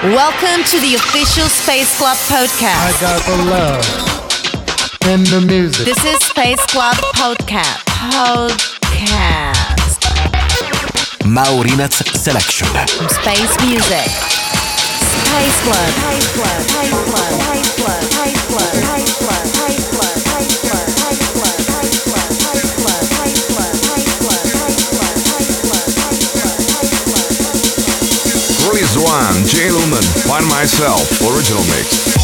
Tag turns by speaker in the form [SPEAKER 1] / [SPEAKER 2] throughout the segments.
[SPEAKER 1] Welcome to the official Space Club podcast.
[SPEAKER 2] I got the love in the music.
[SPEAKER 1] This is Space Club podcast. Podcast.
[SPEAKER 3] Maurinats Selection.
[SPEAKER 1] From space music. Space Club. Space Club. Space Club. Space Club. Space Club. Myself, original mix.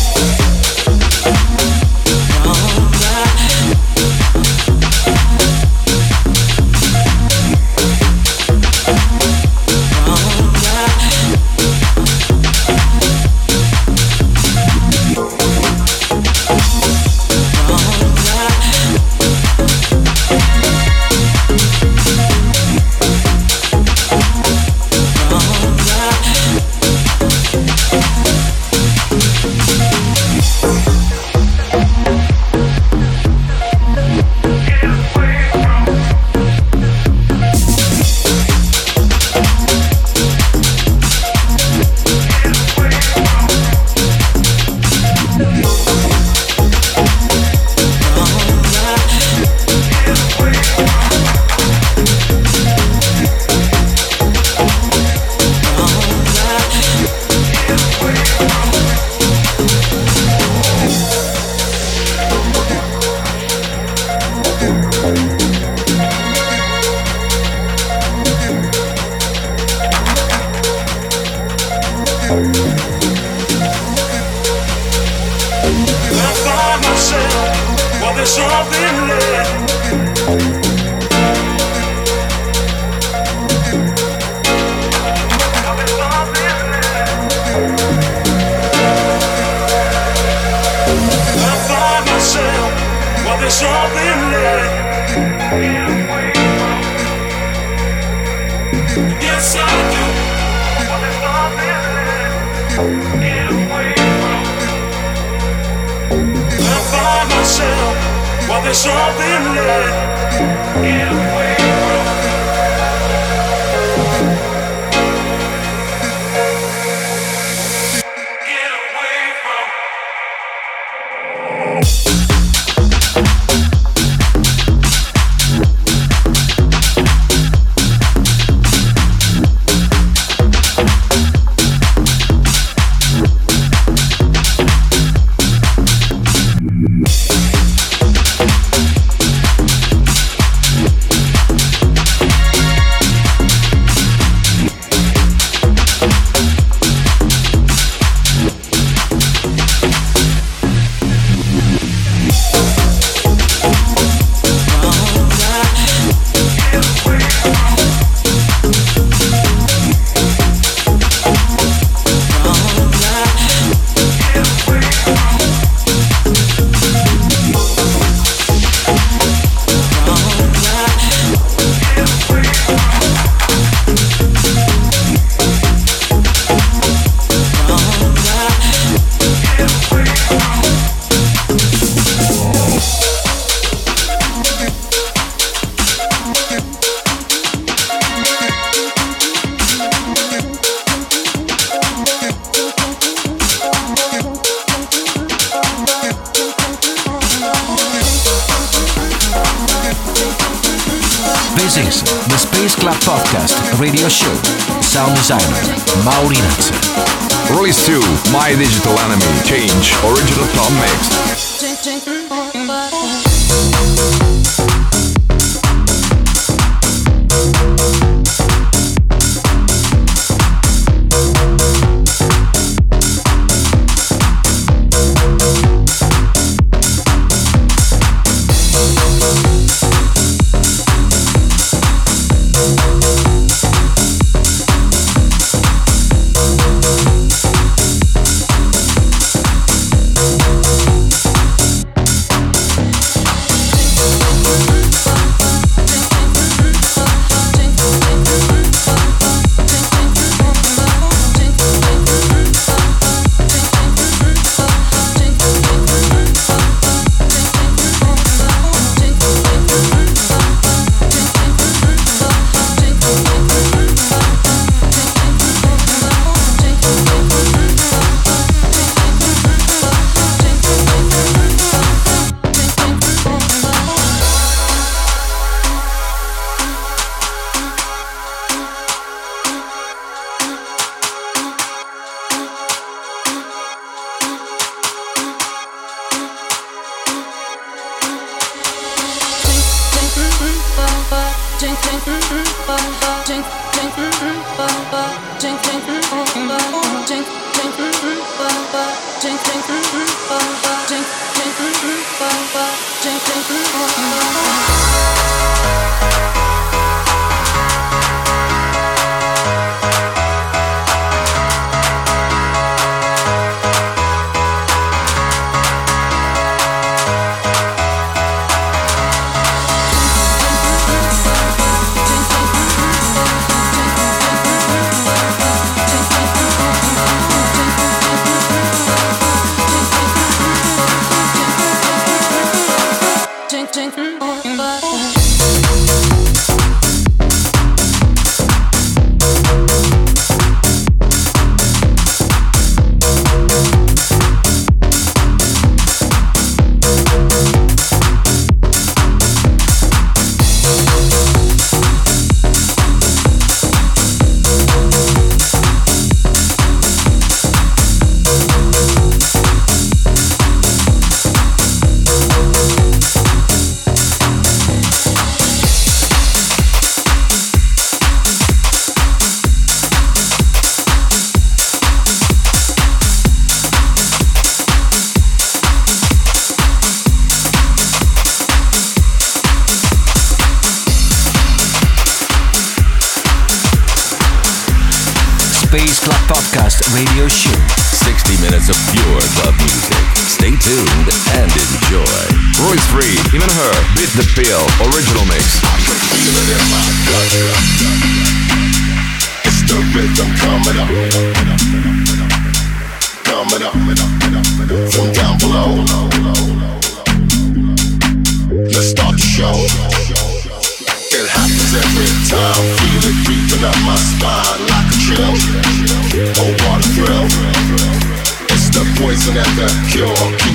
[SPEAKER 1] Something well, there's something left. Get Club Podcast radio show. Sound designer Maurinats.
[SPEAKER 4] Release 2, My Digital Enemy, Change, original top mix.
[SPEAKER 5] Selection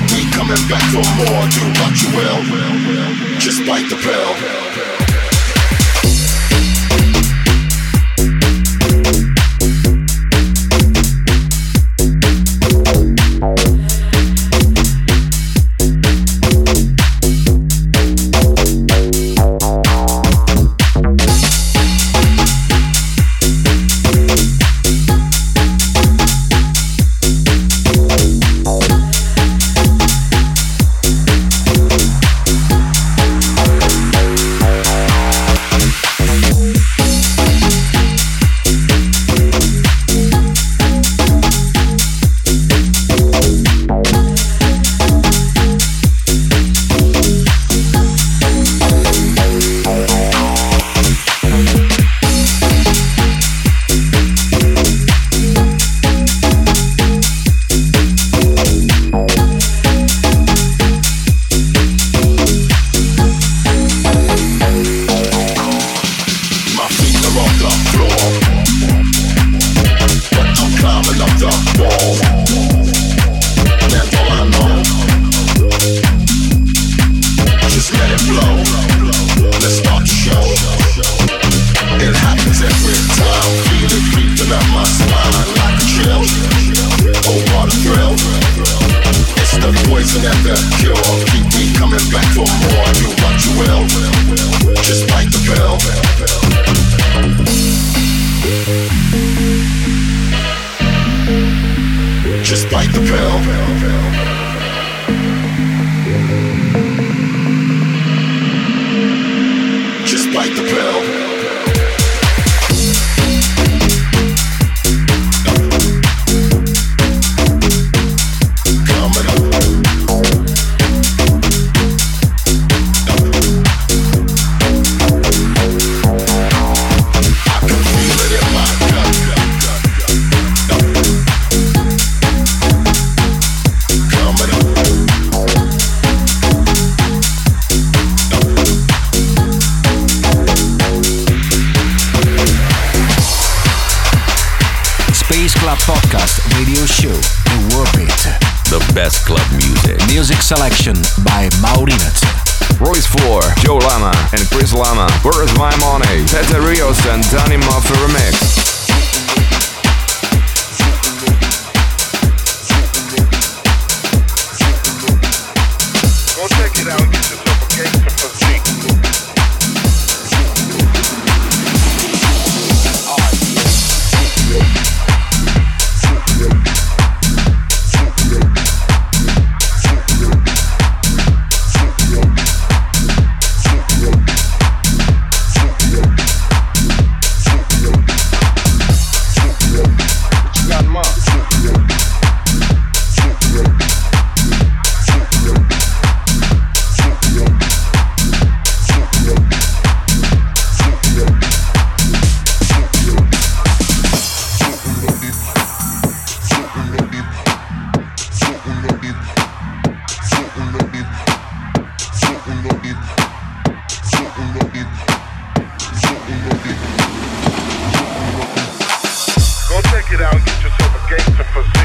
[SPEAKER 5] Get out and get yourself a gangster for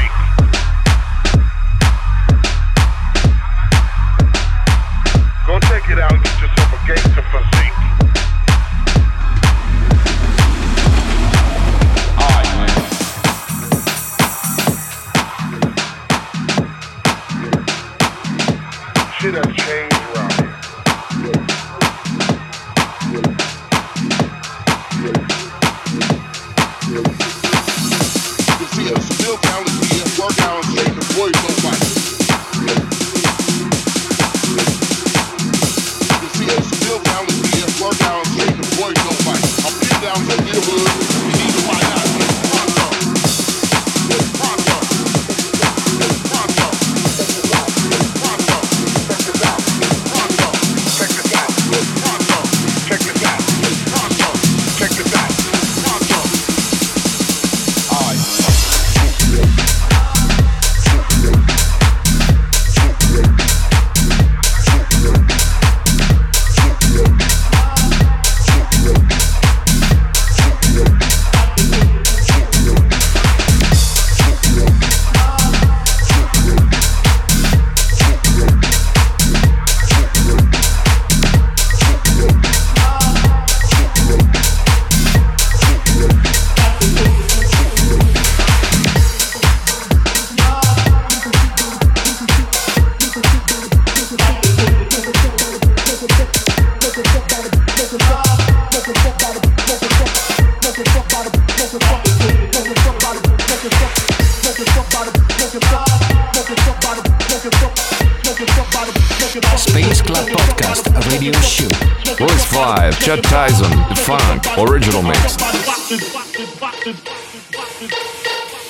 [SPEAKER 5] Podcast Radio Show. Voice 5, Chad Tyson, The Funk, Original Mix.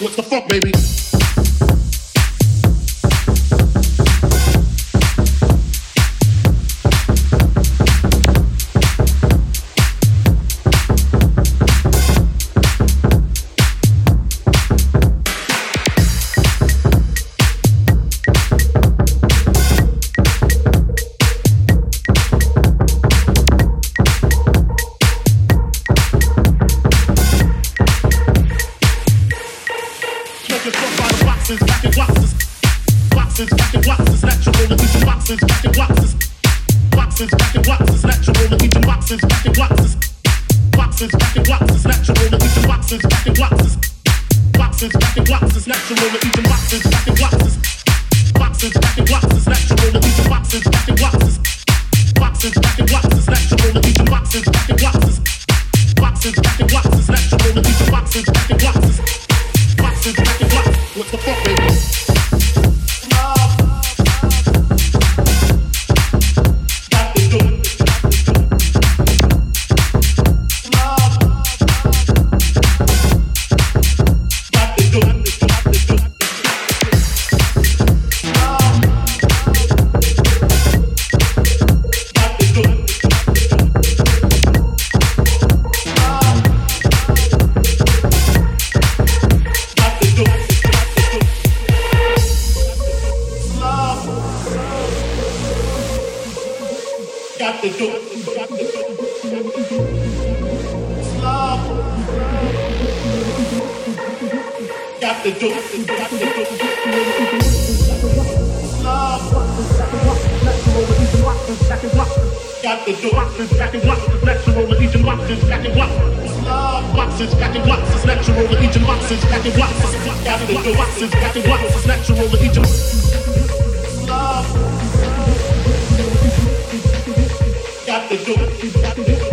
[SPEAKER 5] What the fuck, baby? lyrics got the dope, and got the dope, Got the
[SPEAKER 3] boxes, got the boxes, natural with each boxes, back
[SPEAKER 4] and boxes. Boxes, back and boxes, natural with each
[SPEAKER 5] boxes,
[SPEAKER 3] Got the boxes.
[SPEAKER 2] Got the boxes, back and boxes, natural with each boxes. Got the dope,
[SPEAKER 6] got the dope.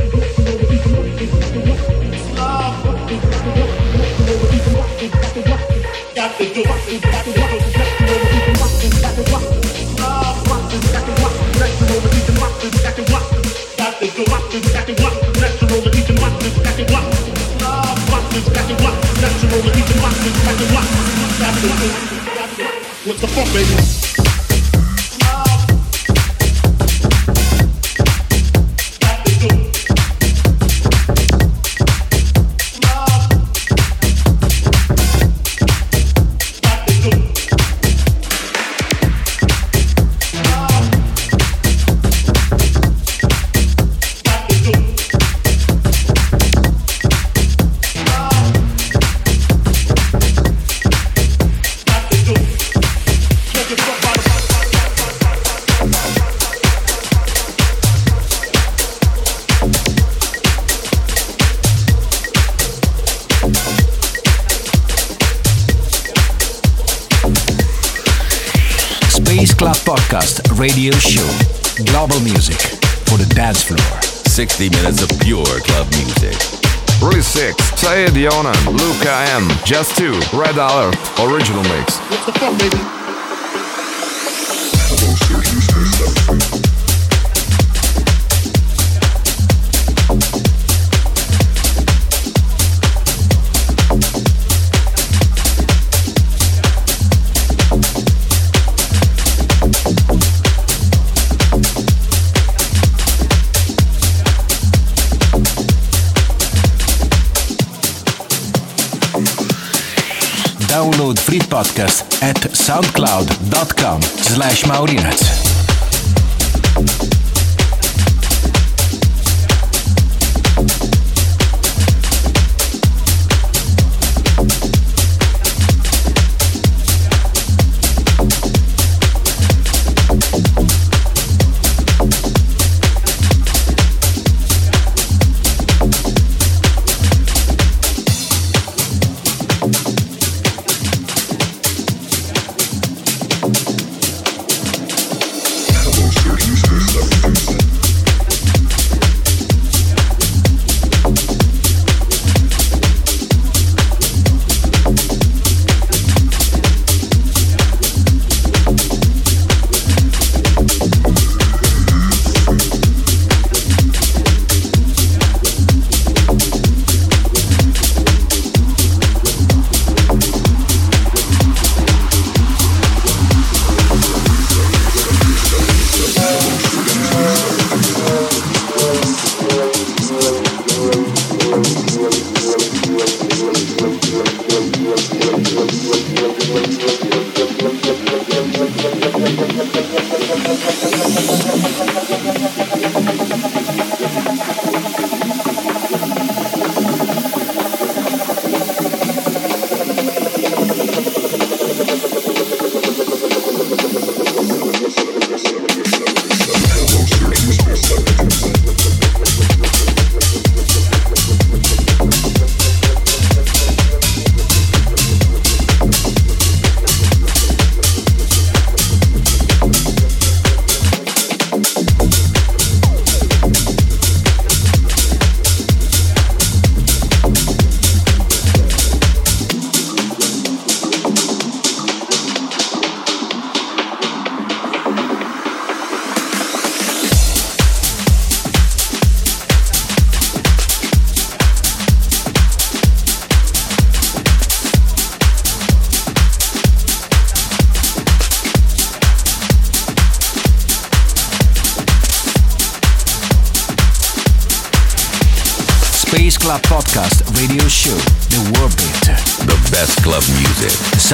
[SPEAKER 6] What
[SPEAKER 3] the fuck, baby? radio show. Global music for the dance floor.
[SPEAKER 7] 60 minutes of pure club music.
[SPEAKER 4] Release 6, Sayed Yonan, Luca M, Just 2, Red Alert, original mix.
[SPEAKER 6] What's the fun, baby?
[SPEAKER 3] download free podcast at soundcloud.com slash maurinats.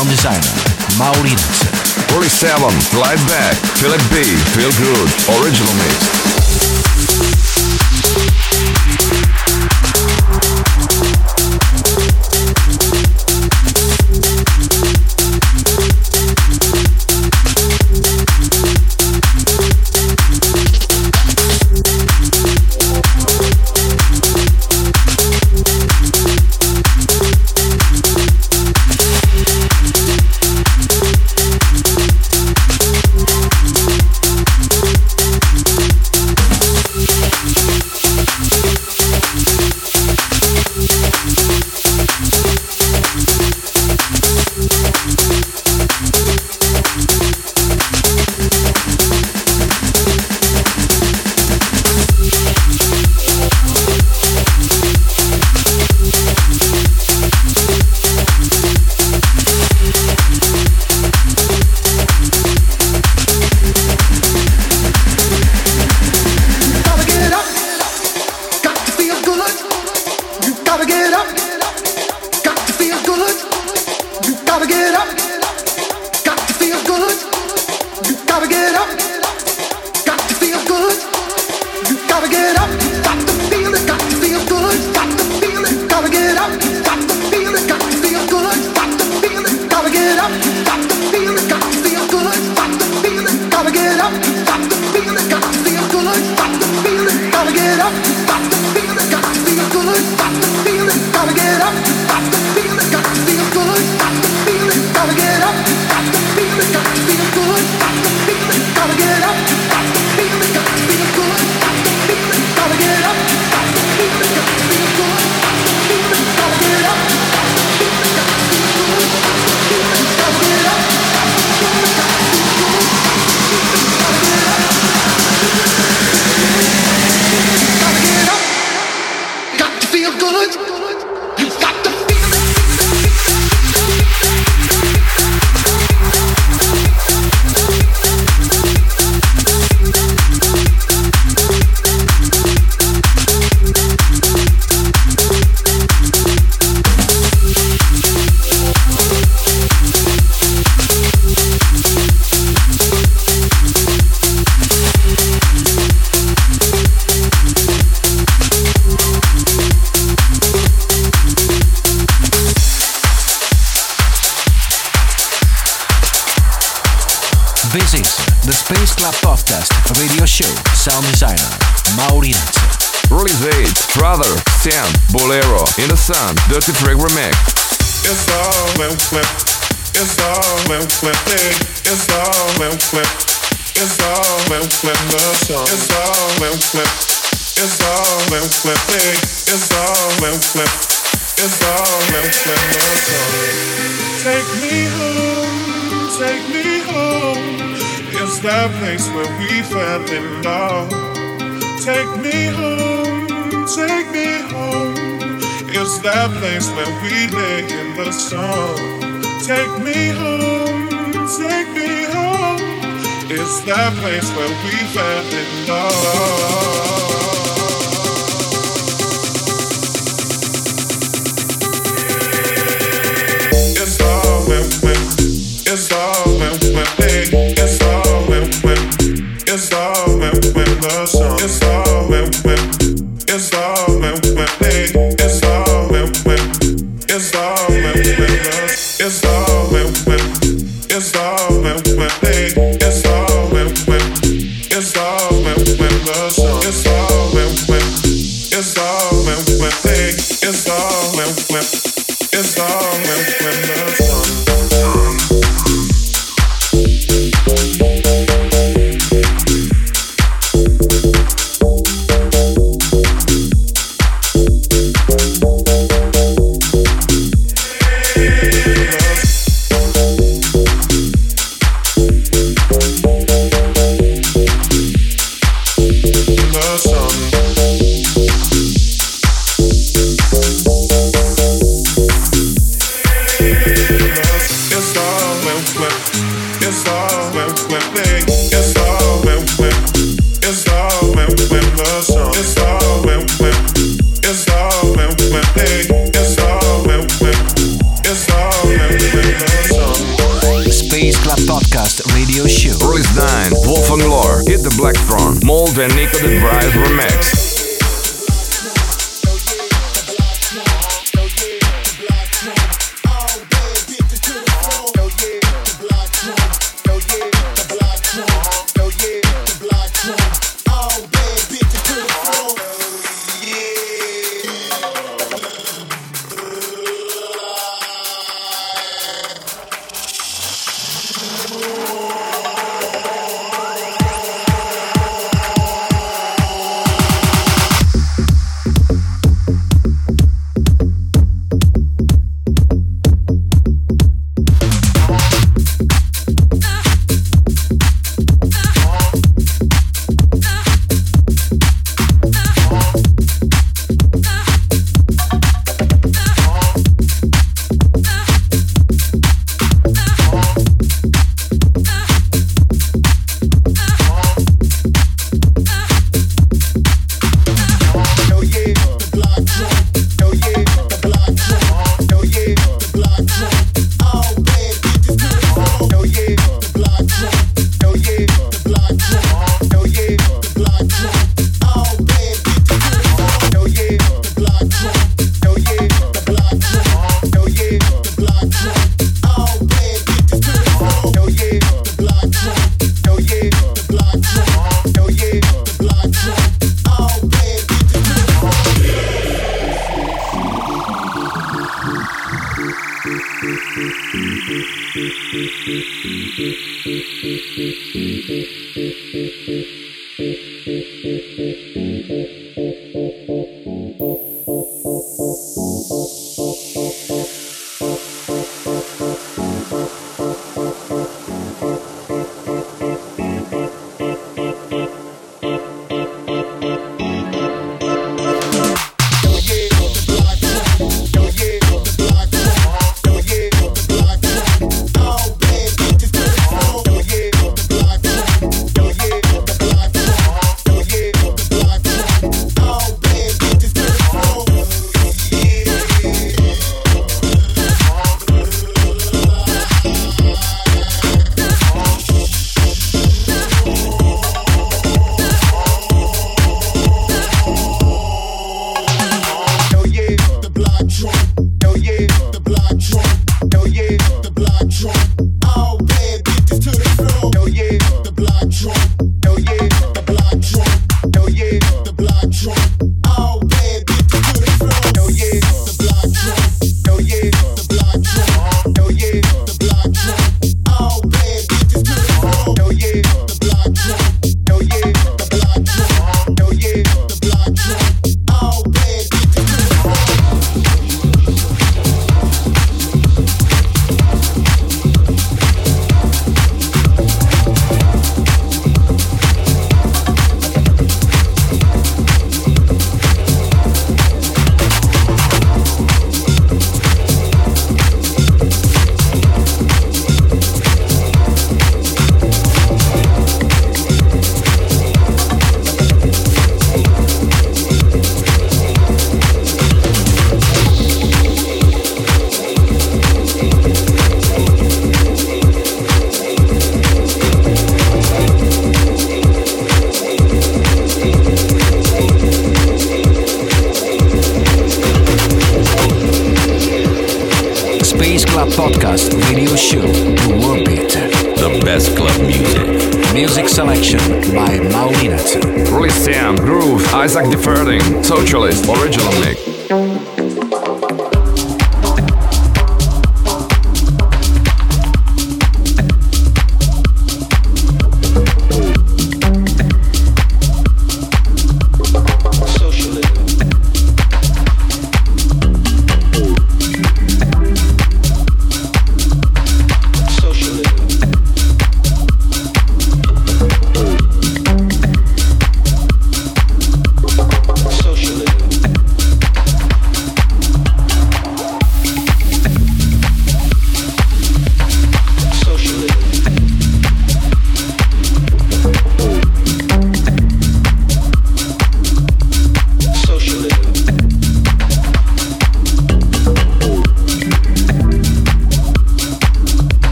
[SPEAKER 3] sound designer Maurinats.
[SPEAKER 4] 47, Glide Back, Philip B, Feel Good, Original Mix.
[SPEAKER 3] This is the Space Club Podcast Radio Show. Sound designer Maurinazzo.
[SPEAKER 2] Release date, Brother, Sam, Bolero, In the Sun, Dirty Freak Remix.
[SPEAKER 6] It's all when flip. It's all when flip. It's all when flip. It's all when flip the song. It's all when flip. It's all when flip. It's all when flip. It's all when flip the song. Take me home. Take me home. It's that place where we fell in love. Take me home. Take me home. It's that place where we lay in the sun. Take me home, take me home. It's that place where we fell in love. When, when, it's all when, when, it's all when, when the sun, it's all the sun.
[SPEAKER 2] And Nico the Drive Remix.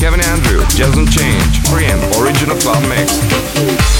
[SPEAKER 8] Kevin Andrew, Jason Change, Friend, original club mix.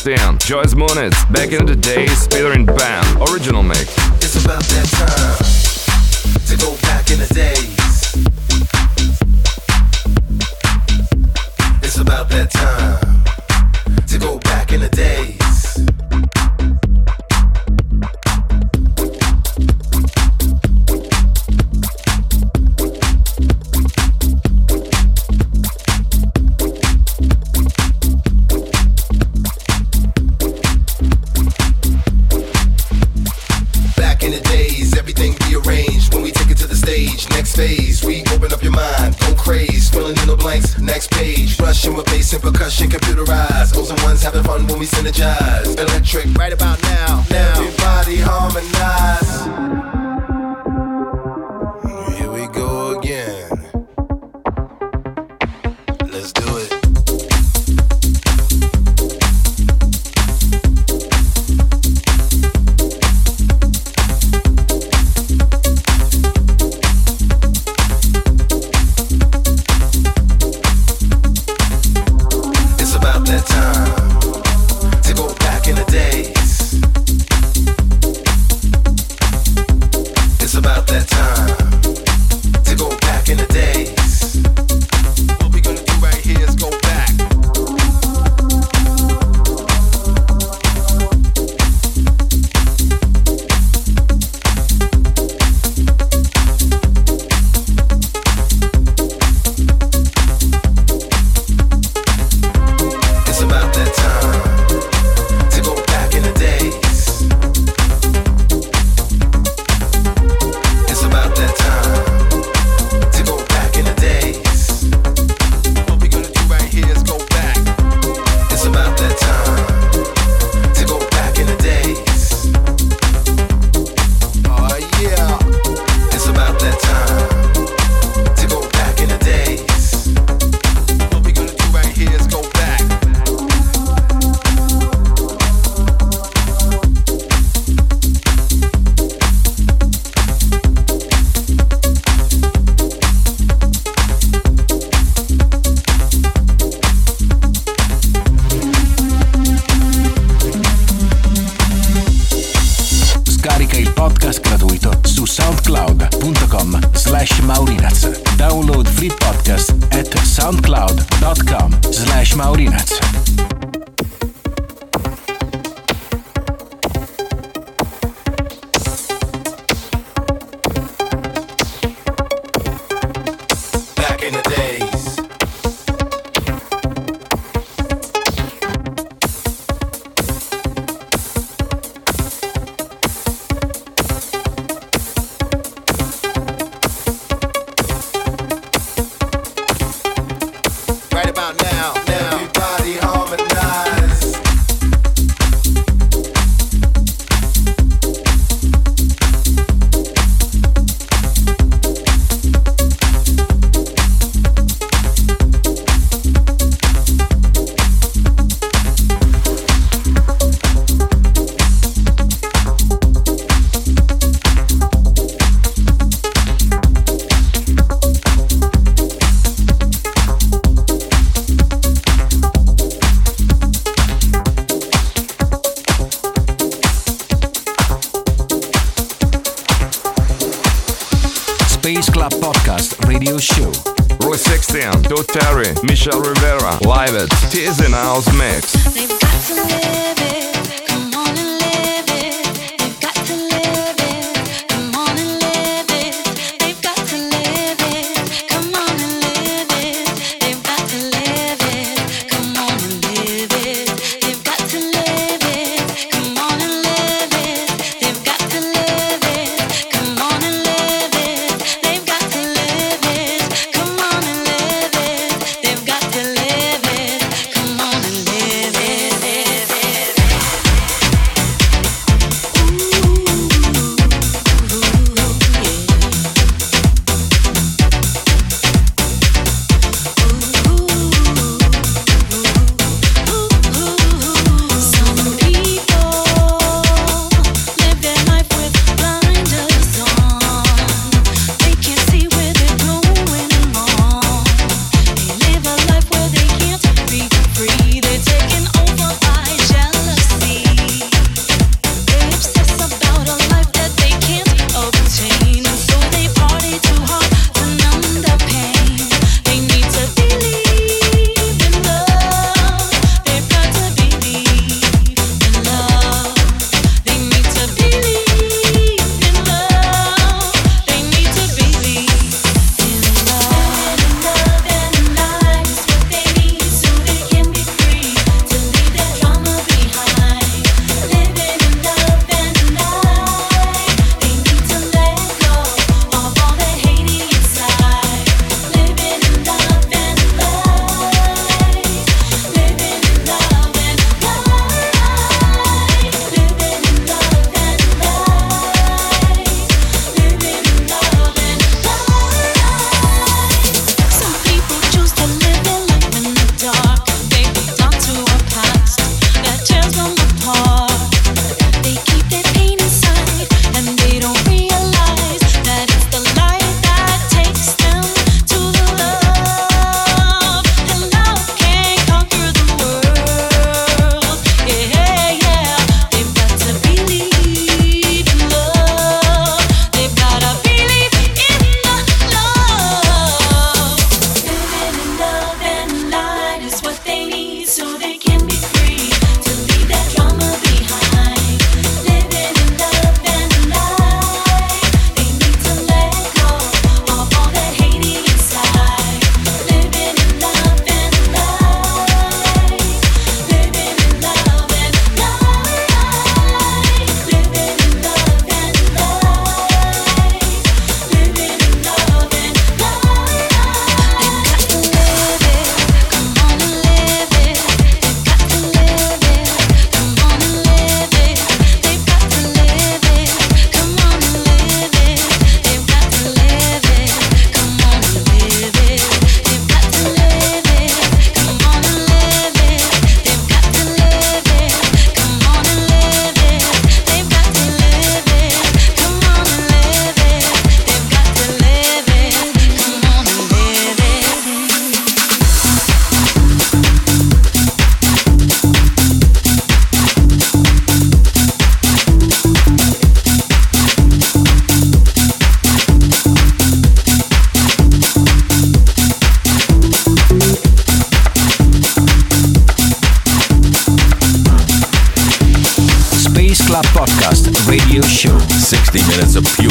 [SPEAKER 9] Sebastian, Joyce Moniz, back in the days, Peter and Bam, original mix.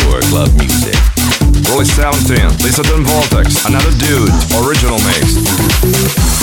[SPEAKER 7] Pure club music.
[SPEAKER 2] Release 17, Lisa Dunn Voltex, Another Dude, original mix.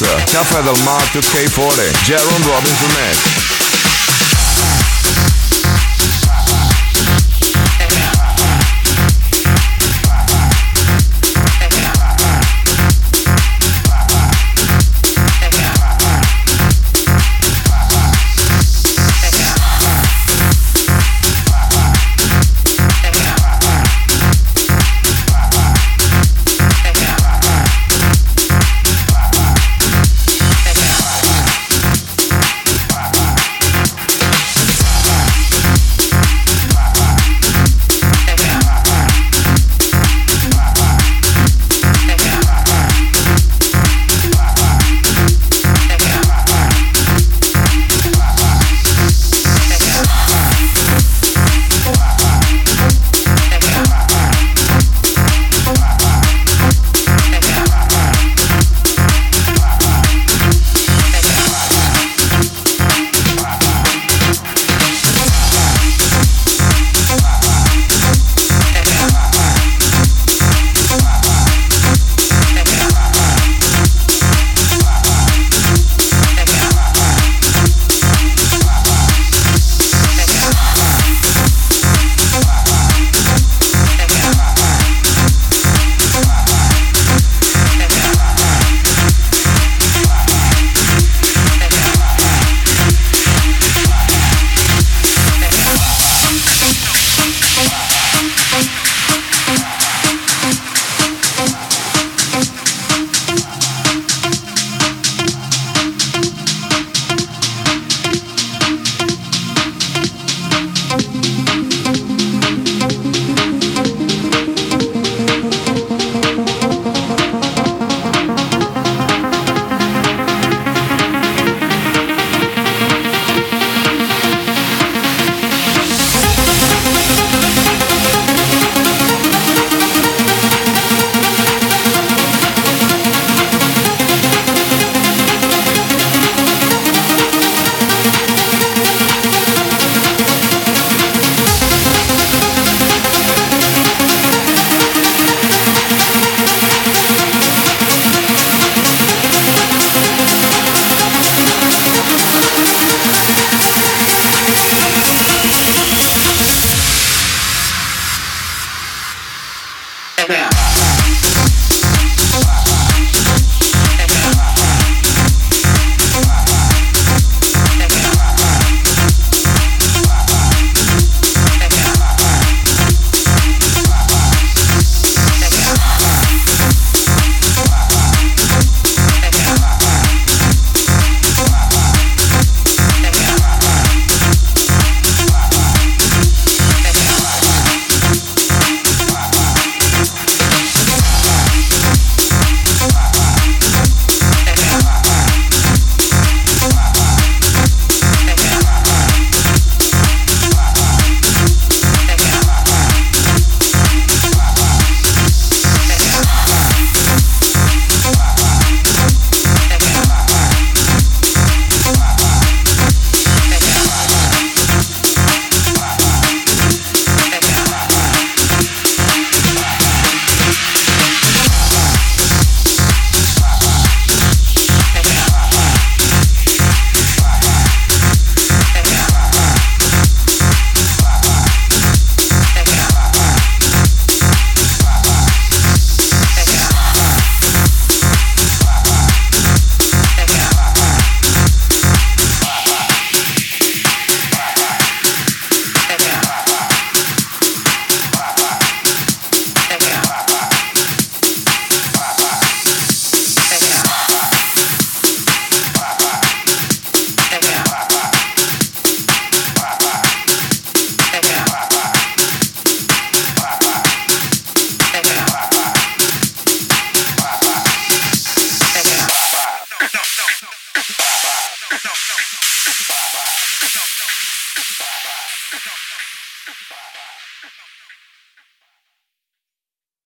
[SPEAKER 2] Cafe Del Mar to K40, Jaron Robinson Mix.